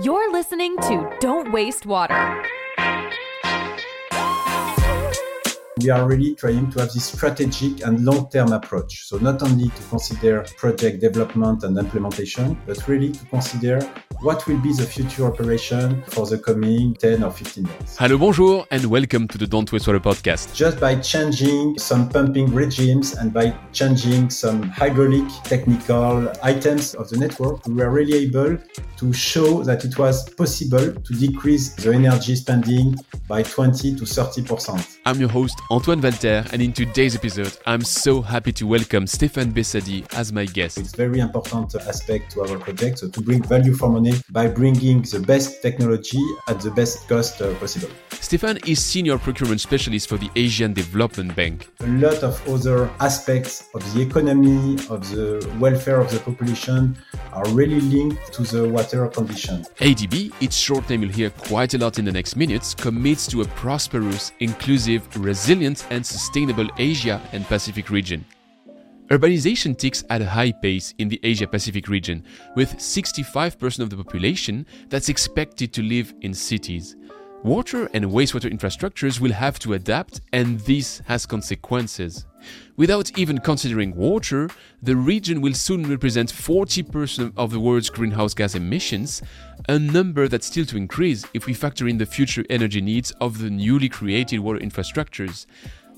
You're listening to Don't Waste Water. we are really trying to have this strategic and long-term approach. So not only to consider project development and implementation, but really to consider what will be the future operation for the coming 10 or 15 years. Hello, bonjour, and welcome to the Don't Waste Water podcast. Just by changing some pumping regimes and by changing some hydraulic technical items of the network, we were really able to show that it was possible to decrease the energy spending by 20 to 30%. I'm your host, Antoine Walter, and in today's episode, I'm so happy to welcome Stéphane Bessadi as my guest. It's very important aspect to our project, so to bring value for money by bringing the best technology at the best cost uh, possible. Stéphane is Senior Procurement Specialist for the Asian Development Bank. A lot of other aspects of the economy, of the welfare of the population are really linked to the water condition. ADB, its short name you'll hear quite a lot in the next minutes, commits to a prosperous, inclusive, resilient, and sustainable Asia and Pacific region. Urbanization ticks at a high pace in the Asia Pacific region, with 65% of the population that's expected to live in cities. Water and wastewater infrastructures will have to adapt, and this has consequences. Without even considering water, the region will soon represent 40% of the world's greenhouse gas emissions, a number that's still to increase if we factor in the future energy needs of the newly created water infrastructures.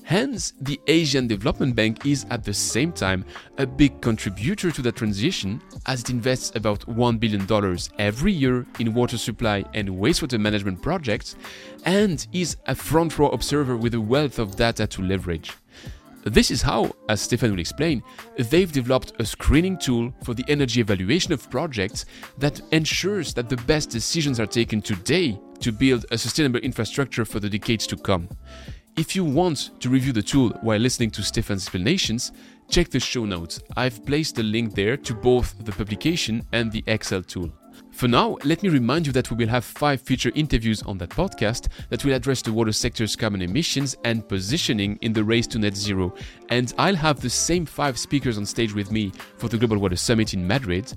Hence, the Asian Development Bank is at the same time a big contributor to the transition as it invests about $1 billion every year in water supply and wastewater management projects and is a front row observer with a wealth of data to leverage. This is how, as Stéphane will explain, they've developed a screening tool for the energy evaluation of projects that ensures that the best decisions are taken today to build a sustainable infrastructure for the decades to come. If you want to review the tool while listening to Stéphane's explanations, check the show notes. I've placed the link there to both the publication and the Excel tool. For now, let me remind you that we will have five future interviews on that podcast that will address the water sector's carbon emissions and positioning in the race to net zero. And I'll have the same five speakers on stage with me for the Global Water Summit in Madrid.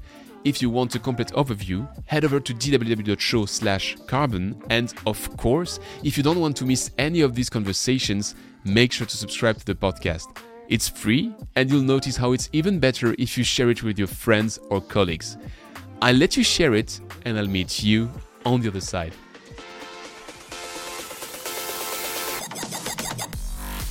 If you want a complete overview, head over to dww.show slash carbon. And of course, if you don't want to miss any of these conversations, make sure to subscribe to the podcast. It's free, and you'll notice how it's even better if you share it with your friends or colleagues. I'll let you share it, and I'll meet you on the other side.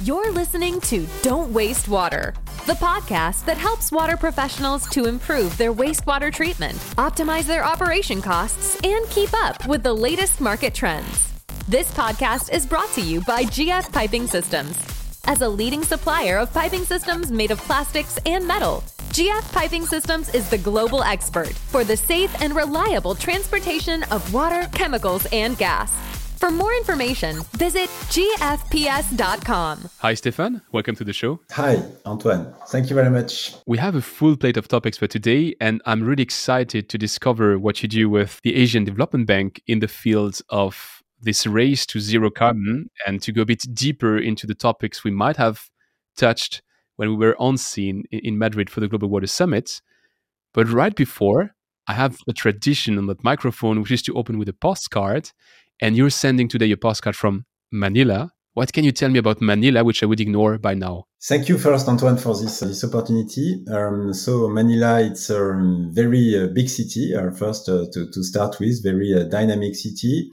You're listening to Don't Waste Water, the podcast that helps water professionals to improve their wastewater treatment, optimize their operation costs, and keep up with the latest market trends. This podcast is brought to you by GF Piping Systems. As a leading supplier of piping systems made of plastics and metal, GF Piping Systems is the global expert for the safe and reliable transportation of water, chemicals, and gas. For more information, visit gfps.com. Hi, Stéphane. Welcome to the show. Hi, Antoine. Thank you very much. We have a full plate of topics for today, and I'm really excited to discover what you do with the Asian Development Bank in the fields of this race to zero carbon and to go a bit deeper into the topics we might have touched when we were on scene in Madrid for the Global Water Summit. But right before, I have a tradition on that microphone, which is to open with a postcard. And you're sending today a postcard from Manila. What can you tell me about Manila, which I would ignore by now? Thank you first, Antoine, for this this opportunity. Um, so Manila, it's a very uh, big city. Uh, first, uh, to to start with, very uh, dynamic city,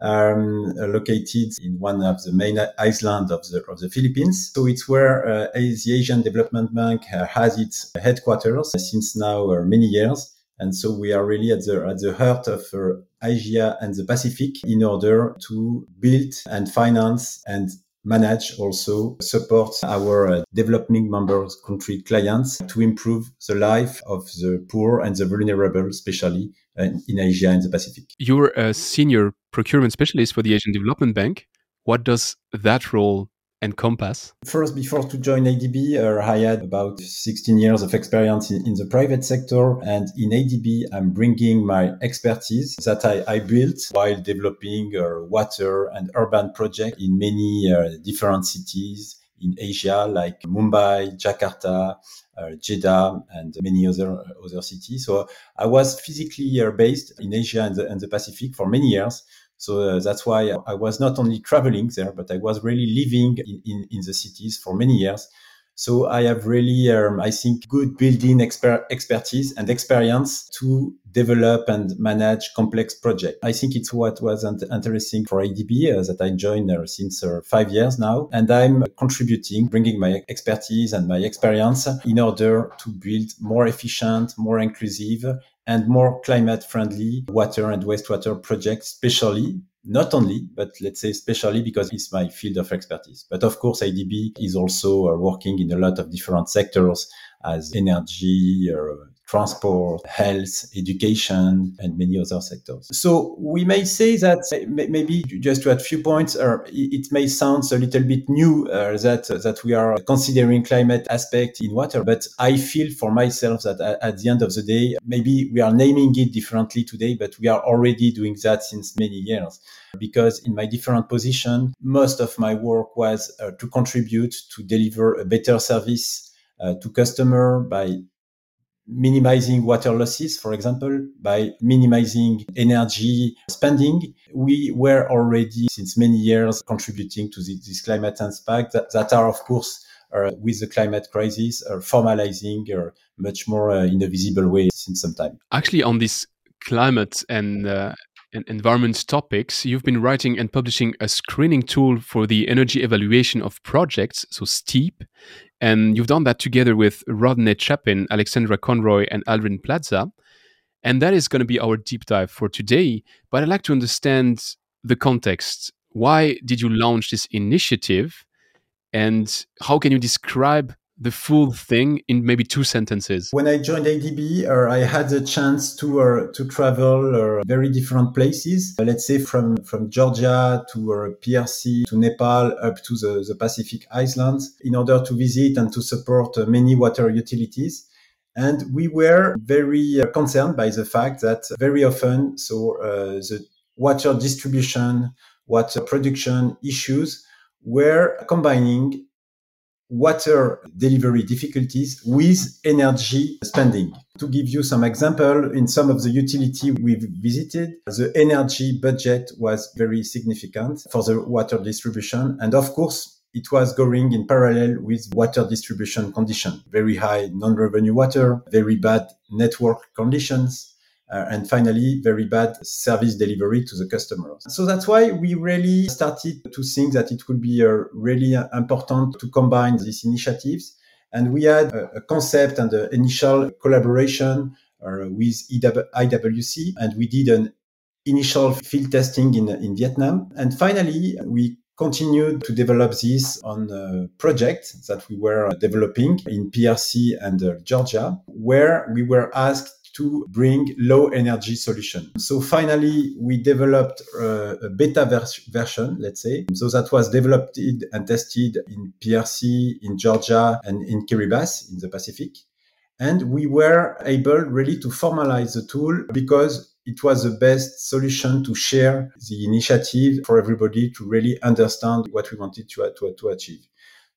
um, uh, located in one of the main islands of the of the Philippines. So it's where the Asian Development Bank has its headquarters since now many years. And so we are really at the, at the heart of uh, Asia and the Pacific in order to build and finance and manage also support our uh, developing members country clients to improve the life of the poor and the vulnerable, especially uh, in Asia and the Pacific. You're a senior procurement specialist for the Asian Development Bank. What does that role encompass? First, before to join ADB, uh, I had about 16 years of experience in, in, the private sector. And in ADB, I'm bringing my expertise that I, I built while developing a water and urban projects in many uh, different cities in Asia, like Mumbai, Jakarta, uh, Jeddah, and many other other cities. So I was physically uh, based in Asia and the, and the Pacific for many years. So uh, that's why I was not only traveling there, but I was really living in, in, in the cities for many years. So I have really, um, I think, good building exper- expertise and experience to develop and manage complex projects. I think it's what was interesting for ADB uh, that I joined uh, since uh, five years now. And I'm contributing, bringing my expertise and my experience in order to build more efficient, more inclusive, and more climate friendly water and wastewater projects, especially not only, but let's say especially because it's my field of expertise. But of course, ADB is also uh, working in a lot of different sectors as energy, uh, transport, health, education, and many other sectors. So we may say that maybe just to add a few points, uh, it may sound a little bit new uh, that that we are considering climate aspect in water, but I feel for myself that at the end of the day, maybe we are naming it differently today, but we are already doing that since many years. Because in my different position, most of my work was uh, to contribute to deliver a better service uh, to customer by minimizing water losses, for example, by minimizing energy spending. We were already since many years contributing to the, this climate impact that, that are, of course, uh, with the climate crisis, uh, formalizing uh, much more uh, in a visible way since some time. Actually, on this climate and uh, and environment topics, you've been writing and publishing a screening tool for the energy evaluation of projects, so STEEP. And you've done that together with Rodney Chapin, Alexandra Conroy, and Aldrin Plaza. And that is going to be our deep dive for today. But I'd like to understand the context. Why did you launch this initiative? And how can you describe the full thing in maybe two sentences? When I joined ADB, uh, I had the chance to uh, to travel uh, very different places. Uh, let's say from from Georgia to uh, PRC to Nepal up to the, the Pacific Islands in order to visit and to support uh, many water utilities. And we were very concerned by the fact that very often, so the water distribution, water production issues were combining water delivery difficulties with energy spending. To give you some example, in some of the utility we've visited, the energy budget was very significant for the water distribution. And of course, it was going in parallel with water distribution condition, very high non-revenue water, very bad network conditions, uh, and finally, very bad service delivery to the customers. So that's why we really started to think that it would be uh, really important to combine these initiatives. And we had a, a concept and an initial collaboration uh, with IWC, and we did an initial field testing in, in Vietnam. And finally, we continued to develop this on a project that we were developing in PRC and uh, Georgia, where we were asked to bring low energy solution. So finally, we developed uh, a beta version, let's say. So that was developed and tested in PRC, in Georgia, and in Kiribati in the Pacific. And we were able really to formalize the tool because it was the best solution to share the initiative for everybody to really understand what we wanted to, to, to achieve.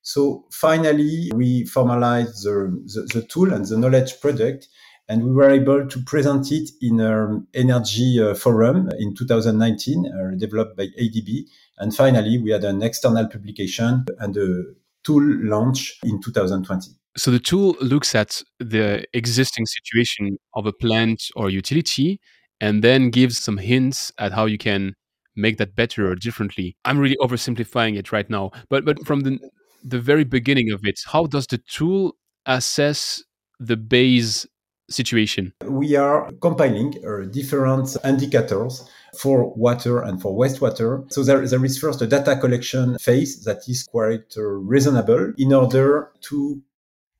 So finally, we formalized the, the, the tool and the knowledge product and we were able to present it in an energy uh, forum in 2019, uh, developed by ADB. And finally, we had an external publication and a tool launch in 2020. So the tool looks at the existing situation of a plant or utility and then gives some hints at how you can make that better or differently. I'm really oversimplifying it right now, but but from the the very beginning of it, how does the tool assess the base situation? We are compiling uh, different indicators for water and for wastewater. So there, there is first a data collection phase that is quite uh, reasonable in order to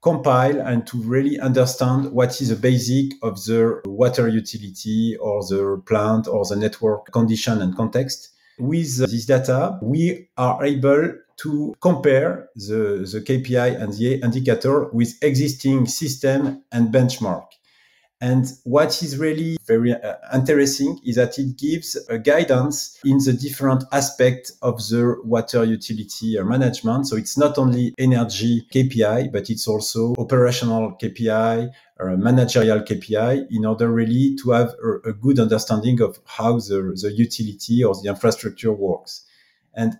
compile and to really understand what is the basic of the water utility or the plant or the network condition and context. With this data, we are able to compare the, the KPI and the indicator with existing system and benchmark. And what is really very uh, interesting is that it gives a guidance in the different aspects of the water utility or management. So it's not only energy KPI, but it's also operational KPI, or a managerial KPI in order really to have a, a good understanding of how the, the utility or the infrastructure works. And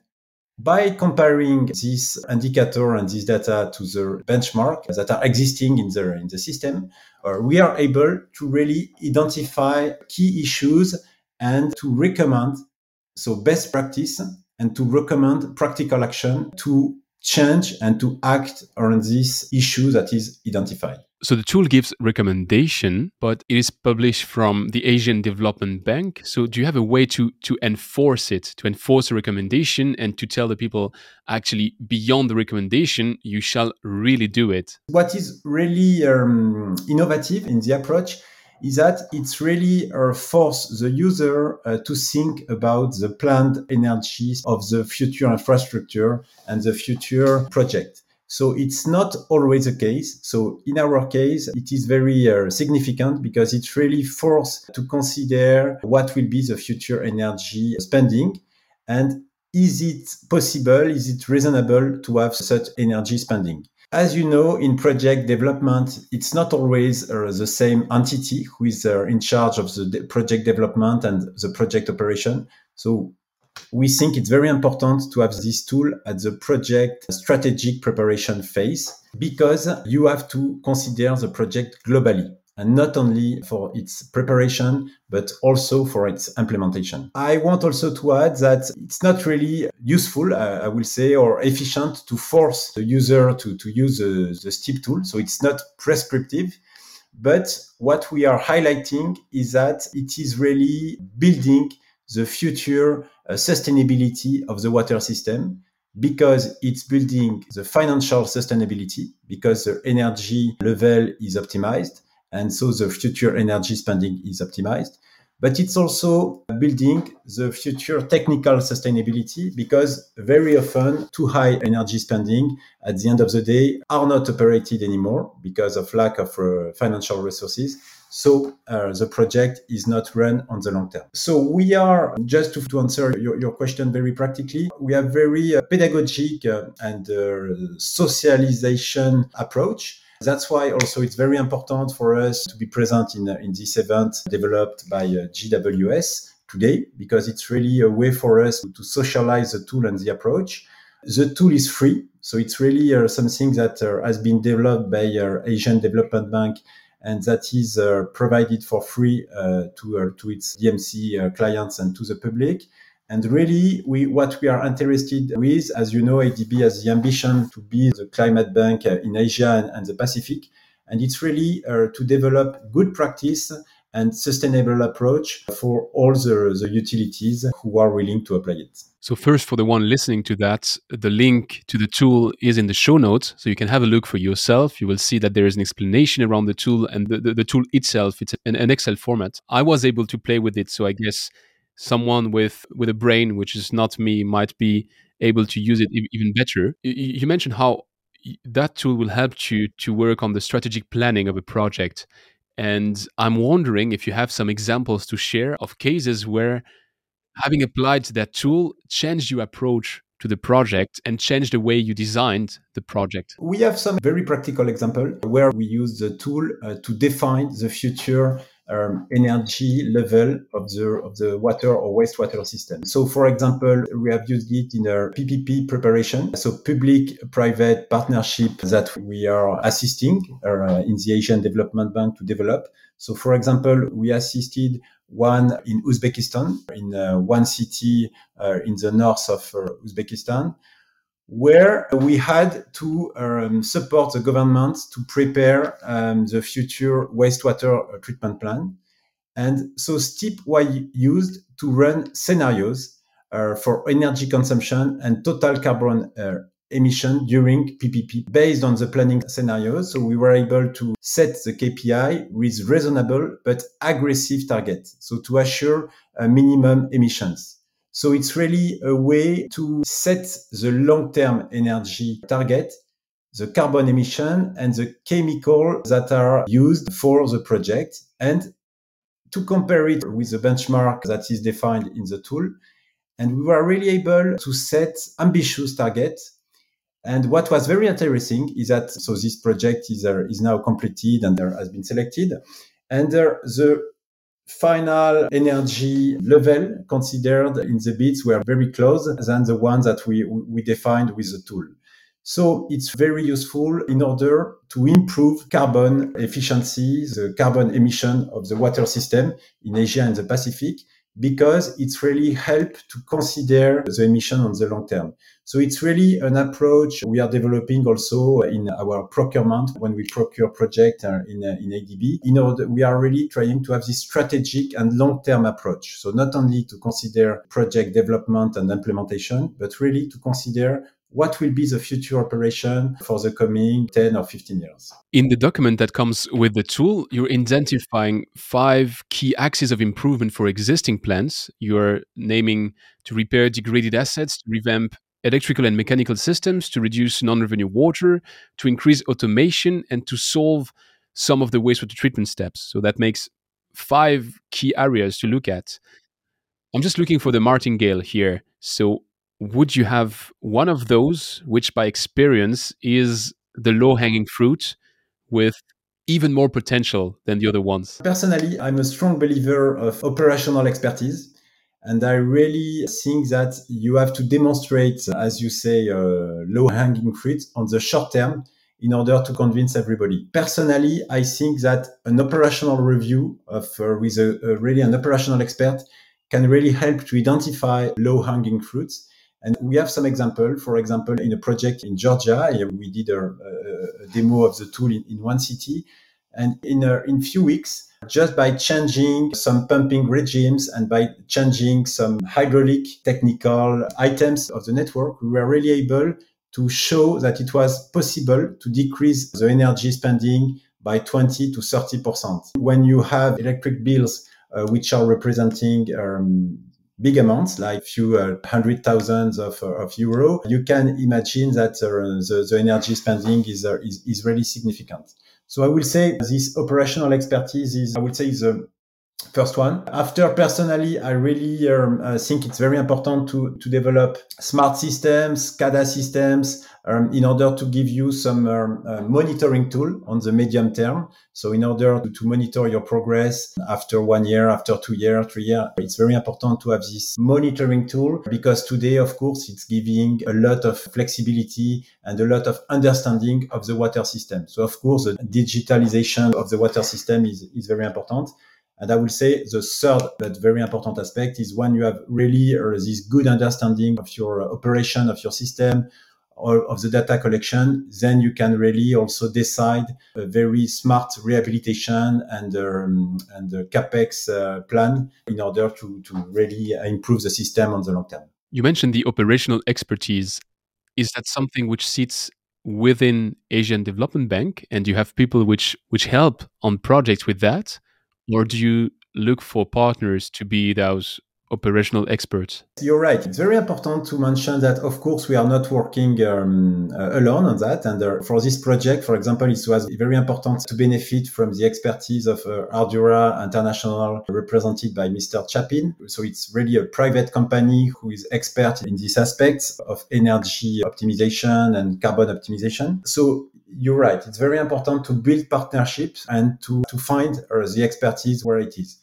by comparing this indicator and this data to the benchmark that are existing in the, in the system, uh, we are able to really identify key issues and to recommend so best practice and to recommend practical action to change and to act on this issue that is identified. So the tool gives recommendation, but it is published from the Asian Development Bank. So do you have a way to to enforce it, to enforce a recommendation and to tell the people actually beyond the recommendation, you shall really do it? What is really um, innovative in the approach is that it's really uh, force the user uh, to think about the planned energies of the future infrastructure and the future project. So it's not always the case. So in our case, it is very uh, significant because it's really forced to consider what will be the future energy spending and is it possible, is it reasonable to have such energy spending? As you know, in project development, it's not always uh, the same entity who is uh, in charge of the de- project development and the project operation. So we think it's very important to have this tool at the project strategic preparation phase because you have to consider the project globally and not only for its preparation, but also for its implementation. I want also to add that it's not really useful, uh, I will say, or efficient to force the user to, to use the, the STEEP tool. So it's not prescriptive. But what we are highlighting is that it is really building the future uh, sustainability of the water system because it's building the financial sustainability because the energy level is optimized and so the future energy spending is optimized. But it's also building the future technical sustainability because very often too high energy spending at the end of the day are not operated anymore because of lack of uh, financial resources so uh, the project is not run on the long term. So we are, just to, to answer your, your question very practically, we have very uh, pedagogic uh, and uh, socialization approach. That's why also it's very important for us to be present in, in this event developed by uh, GWS today, because it's really a way for us to socialize the tool and the approach. The tool is free. So it's really uh, something that uh, has been developed by uh, Asian Development Bank and that is uh, provided for free uh, to uh, to its DMC clients and to the public. And really, we, what we are interested with, as you know, ADB has the ambition to be the climate bank in Asia and, and the Pacific. And it's really uh, to develop good practice and sustainable approach for all the, the utilities who are willing to apply it. So, first, for the one listening to that, the link to the tool is in the show notes. So, you can have a look for yourself. You will see that there is an explanation around the tool and the, the, the tool itself. It's an, an, Excel format. I was able to play with it. So, I guess someone with, with a brain, which is not me, might be able to use it even better. You, mentioned how that tool will help you to work on the strategic planning of a project and I'm wondering if you have some examples to share of cases where having applied that tool changed your approach to the project and changed the way you designed the project? We have some very practical example where we use the tool uh, to define the future um, energy level of the of the water or wastewater system. So, for example, we have used it in our PPP preparation, so public-private partnership that we are assisting uh, in the Asian Development Bank to develop. So, for example, we assisted one in Uzbekistan, in uh, one city uh, in the north of uh, Uzbekistan, where we had to um, support the government to prepare um, the future wastewater uh, treatment plan. And so STEEP was used to run scenarios uh, for energy consumption and total carbon uh, emission during PPP based on the planning scenarios. So we were able to set the KPI with reasonable but aggressive targets. So to assure uh, minimum emissions. So it's really a way to set the long-term energy target the carbon emission and the chemical that are used for the project and to compare it with the benchmark that is defined in the tool. And we were really able to set ambitious targets. And what was very interesting is that so this project is, uh, is now completed and there has been selected. And uh, the final energy level considered in the bits were very close than the ones that we, we defined with the tool. So it's very useful in order to improve carbon efficiency, the carbon emission of the water system in Asia and the Pacific, because it's really help to consider the emission on the long term. So it's really an approach we are developing also in our procurement when we procure project uh, in, uh, in ADB. In order, we are really trying to have this strategic and long-term approach. So not only to consider project development and implementation, but really to consider what will be the future operation for the coming 10 or 15 years. In the document that comes with the tool, you're identifying five key axes of improvement for existing plants. You're naming to repair degraded assets, to revamp electrical and mechanical systems, to reduce non revenue water, to increase automation, and to solve some of the wastewater treatment steps. So that makes five key areas to look at. I'm just looking for the martingale here. So would you have one of those, which by experience is the low hanging fruit with even more potential than the other ones? Personally, I'm a strong believer of operational expertise. And I really think that you have to demonstrate, as you say, uh, low hanging fruit on the short term in order to convince everybody. Personally, I think that an operational review of uh, with a, a really an operational expert can really help to identify low hanging fruits and we have some example. For example, in a project in Georgia, we did a, a demo of the tool in, in one city. And in a in few weeks, just by changing some pumping regimes and by changing some hydraulic technical items of the network, we were really able to show that it was possible to decrease the energy spending by 20 to 30 percent. When you have electric bills uh, which are representing um, big amounts, like few uh, hundred thousands of, uh, of euro, you can imagine that uh, the, the energy spending is, uh, is, is really significant. So I will say this operational expertise is, I would say, the first one. After personally, I really um, uh, think it's very important to, to develop smart systems, SCADA systems, um, in order to give you some um, uh, monitoring tool on the medium term. So in order to, to, monitor your progress after one year, after two years, three years, it's very important to have this monitoring tool because today, of course, it's giving a lot of flexibility and a lot of understanding of the water system. So of course, the digitalization of the water system is, is very important. And I will say the third but very important aspect is when you have really uh, this good understanding of your uh, operation of your system, or of the data collection, then you can really also decide a very smart rehabilitation and um, and the capex uh, plan in order to to really improve the system on the long term. You mentioned the operational expertise. Is that something which sits within Asian Development Bank, and you have people which which help on projects with that, or do you look for partners to be those operational experts. You're right. It's very important to mention that, of course, we are not working um, uh, alone on that. And uh, for this project, for example, it was very important to benefit from the expertise of uh, Ardurra International, represented by Mr. Chapin. So it's really a private company who is expert in these aspects of energy optimization and carbon optimization. So you're right. It's very important to build partnerships and to, to find uh, the expertise where it is.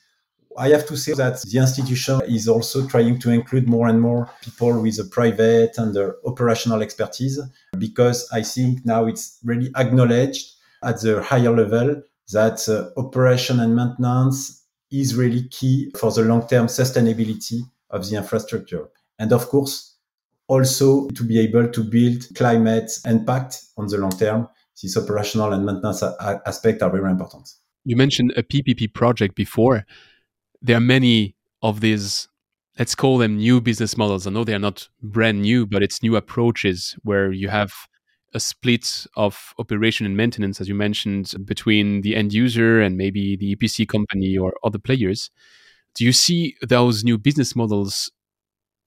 I have to say that the institution is also trying to include more and more people with a private and operational expertise because I think now it's really acknowledged at the higher level that uh, operation and maintenance is really key for the long-term sustainability of the infrastructure. And of course, also to be able to build climate impact on the long term. These operational and maintenance aspects are very important. You mentioned a PPP project before there are many of these let's call them new business models. I know they are not brand new, but it's new approaches where you have a split of operation and maintenance, as you mentioned, between the end user and maybe the EPC company or other players. Do you see those new business models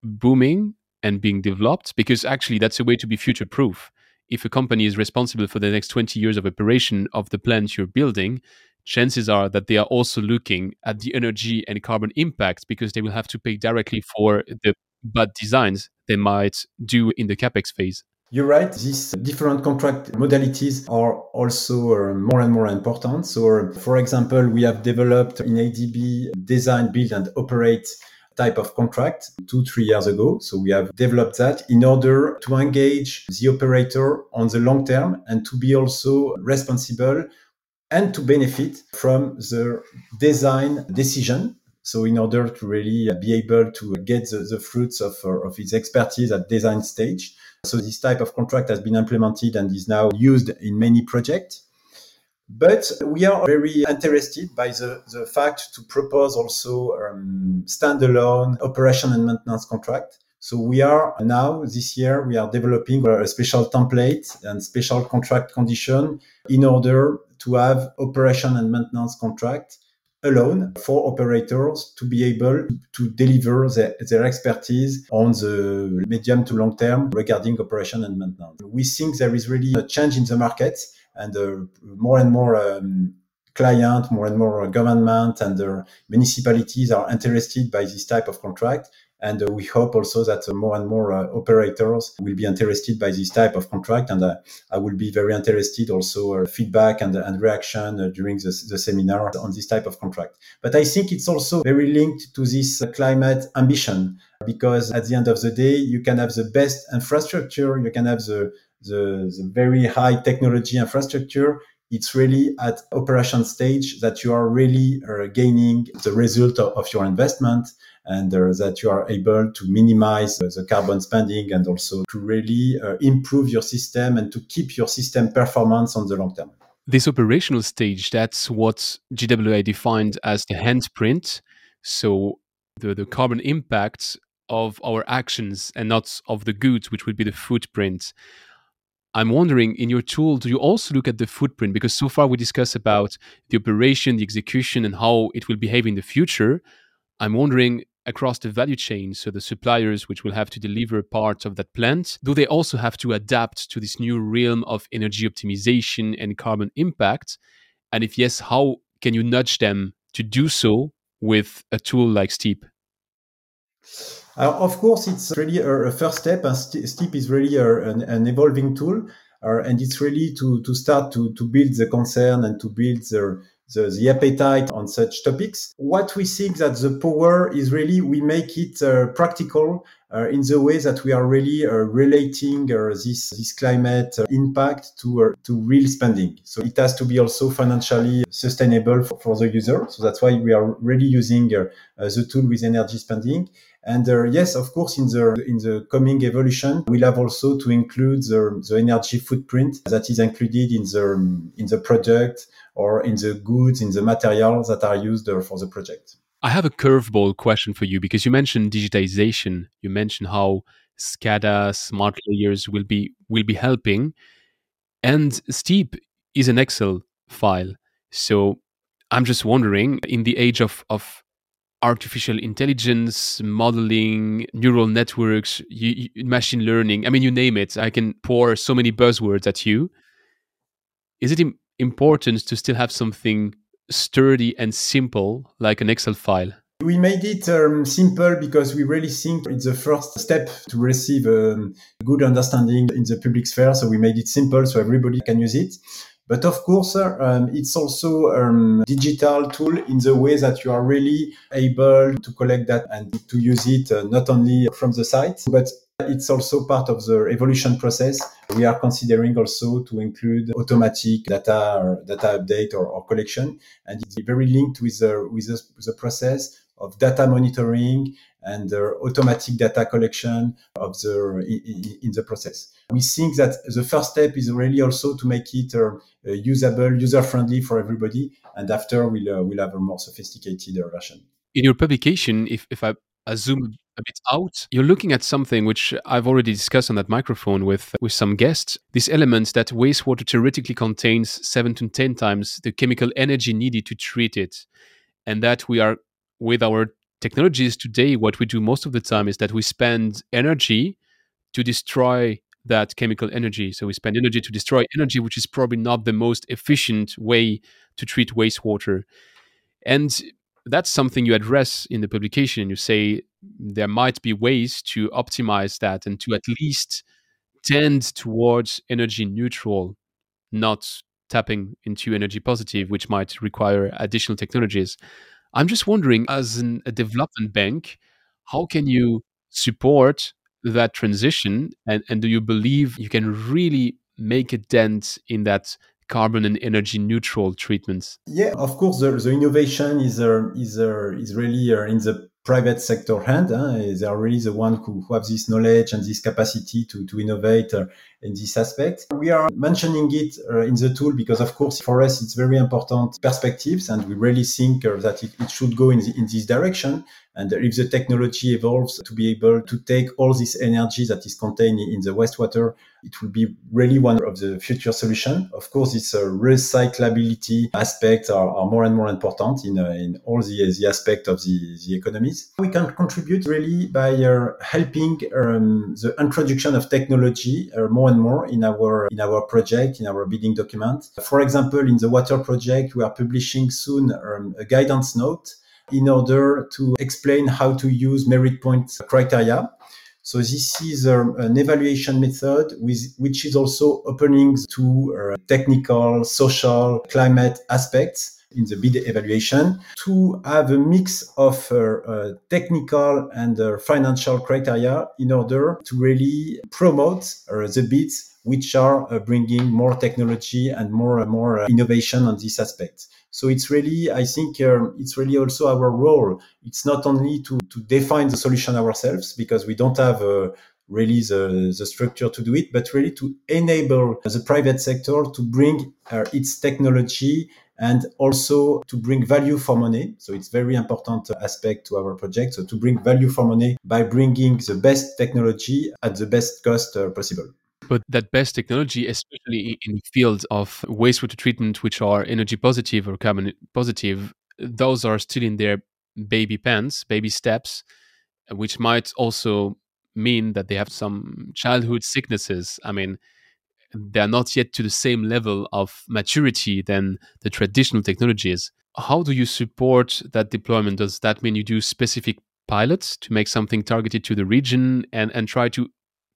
booming and being developed? Because actually, that's a way to be future proof. if a company is responsible for the next 20 years of operation of the plant you're building, chances are that they are also looking at the energy and carbon impact because they will have to pay directly for the bad designs they might do in the capex phase. You're right. These different contract modalities are also uh, more and more important. So, for example, we have developed in ADB design, build, and operate type of contract two, three years ago. So we have developed that in order to engage the operator on the long term and to be also responsible and to benefit from the design decision. So in order to really be able to get the, the fruits of, of his expertise at design stage. So this type of contract has been implemented and is now used in many projects. But we are very interested by the, the fact to propose also um, standalone operation and maintenance contract. So we are now this year we are developing a special template and special contract condition in order to have operation and maintenance contract alone for operators to be able to deliver their, their, expertise on the medium to long term regarding operation and maintenance. We think there is really a change in the market and uh, more and more um, client, more and more government and uh, municipalities are interested by this type of contract. And uh, we hope also that more and more uh, operators will be interested by this type of contract. And uh, I will be very interested also feedback and, and reaction during the, the seminar on this type of contract. But I think it's also very linked to this climate ambition because at the end of the day, you can have the best infrastructure, you can have the, the, the very high technology infrastructure it's really at operation stage that you are really gaining the result of, of, your investment and uh, that you are able to minimize the carbon spending and also to really uh, improve your system and to keep your system performance on the long term. This operational stage, that's what GWA defined as the handprint. So the, the carbon impact of our actions and not of the goods, which would be the footprint. I'm wondering in your tool, do you also look at the footprint? Because so far we discussed about the operation, the execution, and how it will behave in the future. I'm wondering across the value chain, so the suppliers which will have to deliver parts of that plant, do they also have to adapt to this new realm of energy optimization and carbon impact? And if yes, how can you nudge them to do so with a tool like Steep? Uh, of course, it's really a, a first step, and Steep is really a, an, an, evolving tool. Uh, and it's really to, to start to, to build the concern and to build the, the, the appetite on such topics. What we think that the power is really we make it uh, practical in the way that we are really uh, relating uh, this this climate uh, impact to uh, to real spending. So it has to be also financially sustainable for, for the user. So that's why we are really using the tool with energy spending. And uh, yes, of course, in the in the coming evolution, we'll have also to include the, the energy footprint that is included in the in the project or in the goods, in the materials that are used uh, for the project. I have a curveball question for you because you mentioned digitization. You mentioned how SCADA smart layers will be will be helping, and Steep is an Excel file. So I'm just wondering, in the age of of artificial intelligence, modeling, neural networks, you, you, machine learning, I mean, you name it. I can pour so many buzzwords at you. Is it Im- important to still have something sturdy and simple like an Excel file? We made it um, simple because we really think it's the first step to receive a um, good understanding in the public sphere. So we made it simple so everybody can use it. But of course, um, it's also a um, digital tool in the way that you are really able to collect that and to use it uh, not only from the site, but it's also part of the evolution process. We are considering also to include automatic data or data update or, or collection, and it's very linked with the, with the, the process of data monitoring and the automatic data collection of the in, the process. We think that the first step is really also to make it uh, usable, user friendly for everybody, and after we'll uh, we'll have a more sophisticated uh, version. In your publication, if if I zoom a bit out, you're looking at something which I've already discussed on that microphone with with some guests. This element that wastewater theoretically contains seven to ten times the chemical energy needed to treat it, and that we are with our technologies today, what we do most of the time is that we spend energy to destroy that chemical energy. So we spend energy to destroy energy, which is probably not the most efficient way to treat wastewater. And that's something you address in the publication. You say there might be ways to optimize that and to at least tend towards energy neutral, not tapping into energy positive, which might require additional technologies. I'm just wondering, as an, a development bank, how can you support that transition? And, and do you believe you can really make a dent in that carbon and energy neutral treatments? Yeah, of course, the, the innovation is uh, is uh, is really uh, in the private sector hand. Huh? They are really the one who, who have this knowledge and this capacity to, to innovate uh, in this aspect. We are mentioning it uh, in the tool because, of course, for us, it's very important perspectives, and we really think uh, that it, it, should go in, the, in this direction. And if the technology evolves to be able to take all this energy that is contained in the wastewater, it will be really one of the future solutions. Of course, this uh, recyclability aspects are, are, more and more important in, uh, in all the, the aspects of the, the economies. We can contribute really by uh, helping um, the introduction of technology uh, more and more in our in our project, in our bidding document. For example, in the water project, we are publishing soon um, a guidance note in order to explain how to use merit point criteria. So this is um, an evaluation method with, which is also opening to uh, technical, social, climate aspects in the bid evaluation to have a mix of uh, uh, technical and uh, financial criteria in order to really promote uh, the bids which are uh, bringing more technology and more and more innovation on this aspect. So it's really, I think, um, it's really also our role. It's not only to, to define the solution ourselves because we don't have uh, really the, the structure to do it, but really to enable the private sector to bring uh, its technology and also to bring value for money. So it's very important aspect to our project. So to bring value for money by bringing the best technology at the best cost uh, possible. But that best technology, especially in fields of wastewater treatment, which are energy positive or carbon positive, those are still in their baby pants, baby steps, which might also mean that they have some childhood sicknesses. I mean, they're not yet to the same level of maturity than the traditional technologies. How do you support that deployment? Does that mean you do specific pilots to make something targeted to the region and, and try to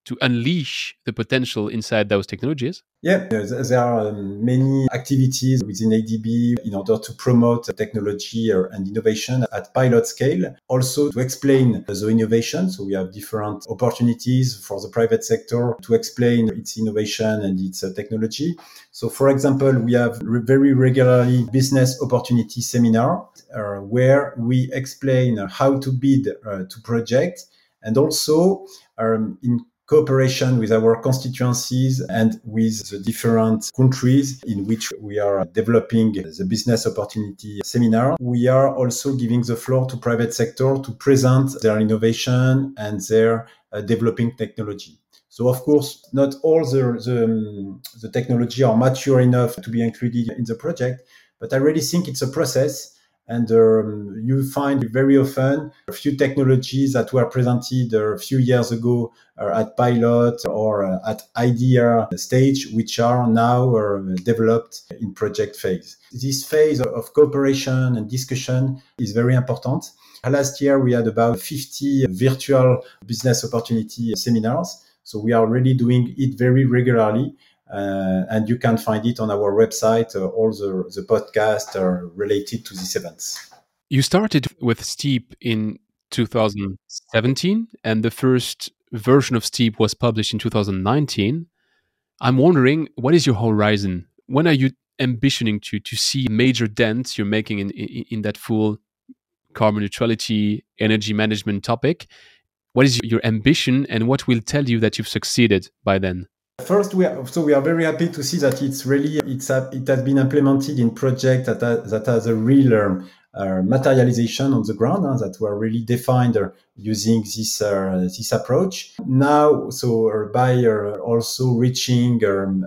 to unleash the potential inside those technologies? Yeah, there are um, many activities within ADB in order to promote technology and innovation at pilot scale. Also to explain the innovation. So we have different opportunities for the private sector to explain its innovation and its uh, technology. So for example, we have very regularly business opportunity seminar uh, where we explain how to bid uh, to project and also um, in cooperation with our constituencies and with the different countries in which we are developing the business opportunity seminar. We are also giving the floor to private sector to present their innovation and their uh, developing technology. So of course, not all the, the, um, the technology are mature enough to be included in the project, but I really think it's a process and um, you find very often a few technologies that were presented a few years ago uh, at pilot or uh, at idea stage, which are now uh, developed in project phase. This phase of cooperation and discussion is very important. Last year, we had about 50 virtual business opportunity seminars. So we are really doing it very regularly uh, and you can find it on our website, uh, all the, the podcasts are related to these events. You started with Steep in 2017, and the first version of Steep was published in 2019. I'm wondering, what is your horizon? When are you ambitioning to to see major dents you're making in, in, in that full carbon neutrality energy management topic? What is your ambition, and what will tell you that you've succeeded by then? First, we are, so we are very happy to see that it's really it's a, it has been implemented in project that that has a real uh, materialization on the ground uh, that were really defined uh, using this uh, this approach. Now, so uh, by uh, also reaching um,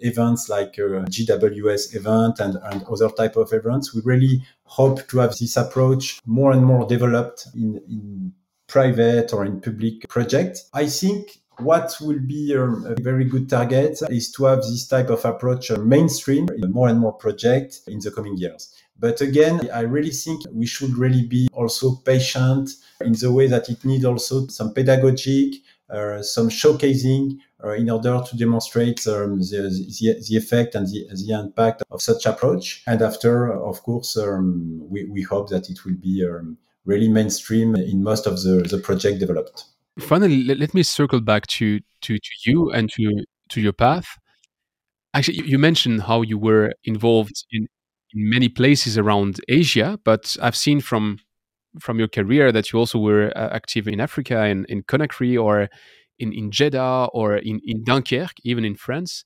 events like GWS event and, and other type of events, we really hope to have this approach more and more developed in, in private or in public projects. I think what will be um, a very good target is to have this type of approach uh, mainstream in more and more projects in the coming years. But again, I really think we should really be also patient in the way that it needs also some pedagogic, uh, some showcasing uh, in order to demonstrate um, the, the, the, effect and the, the impact of such approach. And after, of course, um, we, we hope that it will be um, really mainstream in most of the, the project developed. Finally, let, let me circle back to, to, to you and to, to your path. Actually, you mentioned how you were involved in, in many places around Asia, but I've seen from from your career that you also were uh, active in Africa, in, in Conakry, or in, in Jeddah, or in, in Dunkirk, even in France.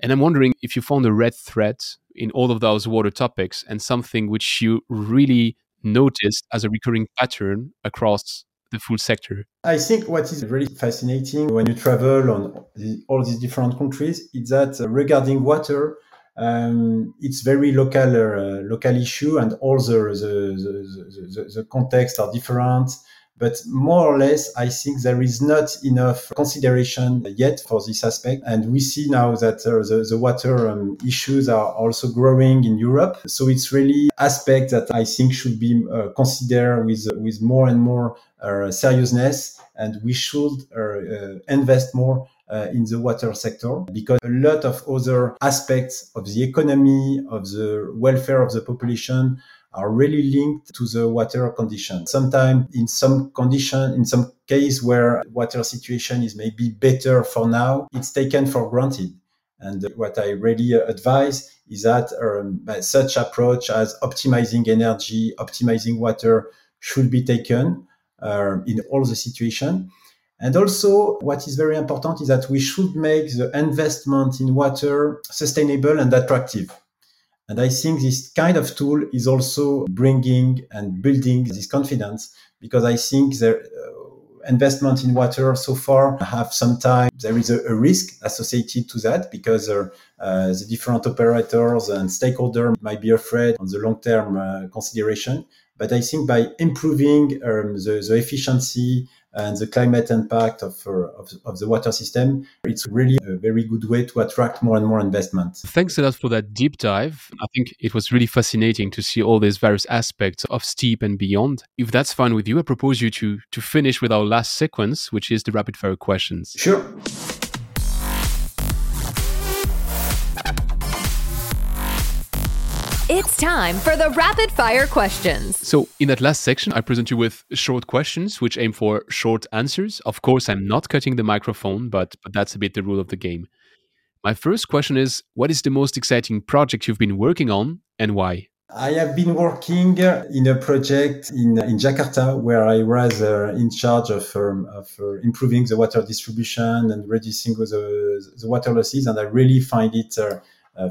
And I'm wondering if you found a red thread in all of those water topics and something which you really noticed as a recurring pattern across the full sector. I think what is really fascinating when you travel on the, all these different countries is that uh, regarding water, um, it's very local uh, local issue and all the the, the, the, the context are different but more or less i think there is not enough consideration yet for this aspect. And we see now that uh, the, the water um, issues are also growing in europe. So it's really aspect that i think should be uh, considered with with more and more uh, seriousness. And we should uh, uh, invest more uh, in the water sector because a lot of other aspects of the economy, of the welfare of the population are really linked to the water condition. Sometimes in some condition, in some case where water situation is maybe better for now, it's taken for granted. And what I really advise is that um, such approach as optimizing energy, optimizing water should be taken uh, in all the situation. And also, what is very important is that we should make the investment in water sustainable and attractive. And I think this kind of tool is also bringing and building this confidence because I think the uh, investment in water so far have sometimes there is a, a risk associated to that because uh, uh, the different operators and stakeholders might be afraid on the long term uh, consideration. But I think by improving um, the, the efficiency and the climate impact of, uh, of, of, the water system, it's really a very good way to attract more and more investment. Thanks a lot for that deep dive. I think it was really fascinating to see all these various aspects of STEEP and beyond. If that's fine with you, I propose you to, to finish with our last sequence, which is the rapid fire questions. Sure. It's time for the rapid fire questions. So, in that last section, I present you with short questions which aim for short answers. Of course, I'm not cutting the microphone, but, but that's a bit the rule of the game. My first question is What is the most exciting project you've been working on and why? I have been working in a project in, in Jakarta where I was uh, in charge of, um, of uh, improving the water distribution and reducing the, the water losses. And I really find it uh, uh,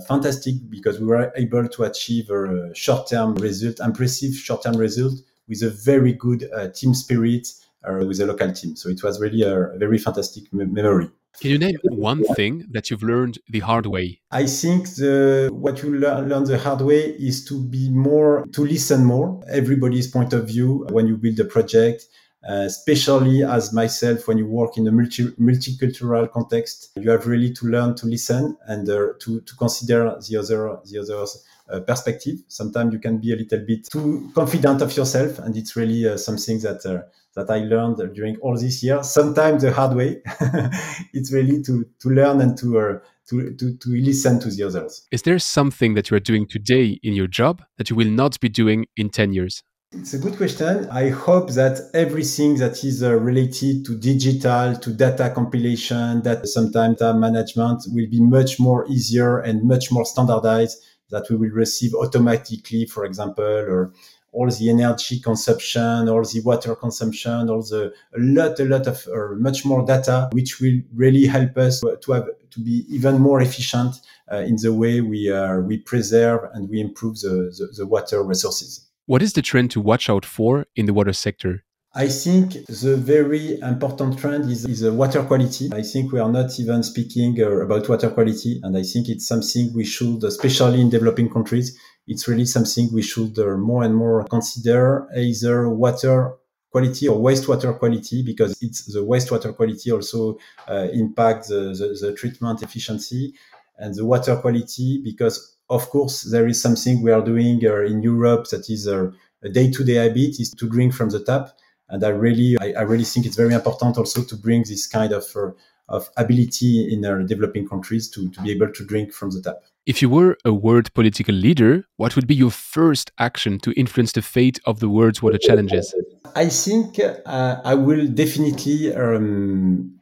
fantastic because we were able to achieve a short-term result, impressive short-term result with a very good uh, team spirit uh, with the local team. So it was really a, very fantastic me- memory. Can you name one thing that you've learned the hard way? I think the what you learn, learn the hard way is to be more to listen more everybody's point of view when you build a project uh, especially as myself when you work in a multi- multicultural context you have really to learn to listen and uh, to, to consider the other the other's uh, perspective sometimes you can be a little bit too confident of yourself and it's really uh, something that uh, that I learned during all these years sometimes the hard way it's really to to learn and to uh, to, to, to listen to the others. Is there something that you are doing today in your job that you will not be doing in 10 years? It's a good question. I hope that everything that is uh, related to digital, to data compilation, that sometimes data management will be much more easier and much more standardized that we will receive automatically, for example, or all the energy consumption, all the water consumption, all the a lot, a lot of uh, much more data, which will really help us to have to be even more efficient uh, in the way we uh, we preserve and we improve the, the, the water resources. What is the trend to watch out for in the water sector? I think the very important trend is, is water quality. I think we are not even speaking uh, about water quality. And I think it's something we should, especially in developing countries, it's really something we should uh, more and more consider either water quality or wastewater quality because it's the wastewater quality also uh, impacts the, the, the treatment efficiency and the water quality because of course there is something we are doing uh, in Europe that is a, a day-to-day habit is to drink from the tap and I really I, I, really think it's very important also to bring this kind of uh, of ability in our developing countries to, to be able to drink from the tap. If you were a world political leader, what would be your first action to influence the fate of the world's water challenges? I think uh, I will definitely um,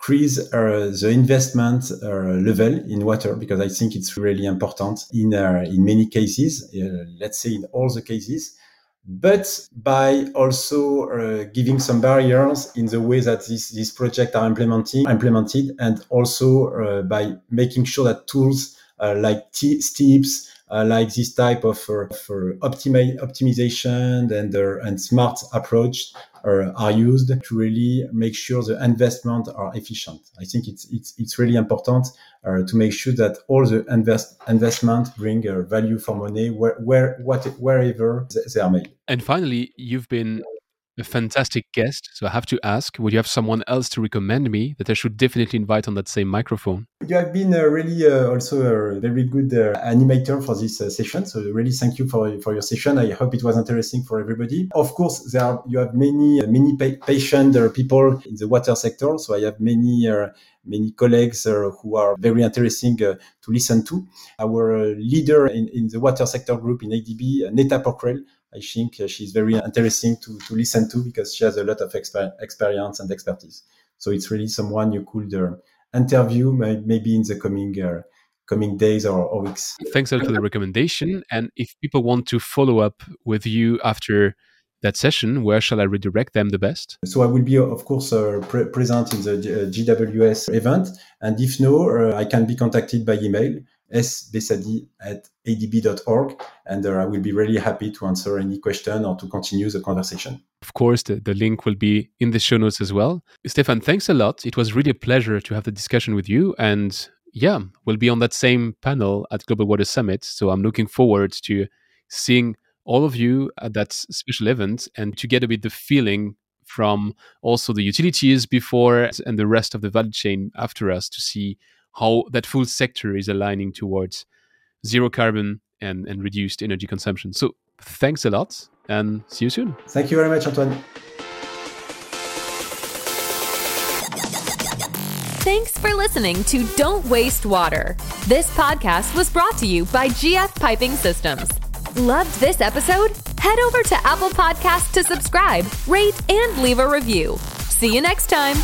increase uh, the investment uh, level in water because I think it's really important in uh, in many cases. Uh, let's say in all the cases but by also uh, giving some barriers in the way that these, these projects are implementing, implemented, and also uh, by making sure that tools like T- like this type of optimi- optimization and and smart approach are used to really make sure the investment are efficient. I think it's it's it's really important uh, to make sure that all the invest investment bring uh, value for money where where what wherever they are made. And finally, you've been a fantastic guest. So I have to ask, would you have someone else to recommend me that I should definitely invite on that same microphone? You have been uh, really uh, also a very good uh, animator for this uh, session. So really thank you for, for your session. I hope it was interesting for everybody. Of course, there are, you have many, uh, many pa- patient uh, people in the water sector. So I have many, many colleagues who are very interesting to listen to. Our leader in, in the water sector group in ADB, Neeta Pokhrel, I think she's very interesting to, to listen to because she has a lot of exper- experience and expertise. So it's really someone you could uh, interview maybe in the coming uh, coming days or, or, weeks. Thanks a lot for the recommendation. And if people want to follow up with you after that session, where shall I redirect them the best? So I will be, of course, uh, pre- present in the G- GWS event. And if no, uh, I can be contacted by email sbesadi at adb.org. And uh, I will be really happy to answer any question or to continue the conversation. Of course, the, the link will be in the show notes as well. Stéphane, thanks a lot. It was really a pleasure to have the discussion with you. And yeah, we'll be on that same panel at Global Water Summit. So I'm looking forward to seeing all of you at that special event and to get a bit the feeling from also the utilities before and the rest of the value chain after us to see how that full sector is aligning towards zero carbon and, and reduced energy consumption. So thanks a lot and see you soon. Thank you very much, Antoine. Thanks for listening to Don't Waste Water. This podcast was brought to you by GF Piping Systems. Loved this episode? Head over to Apple Podcasts to subscribe, rate, and leave a review. See you next time.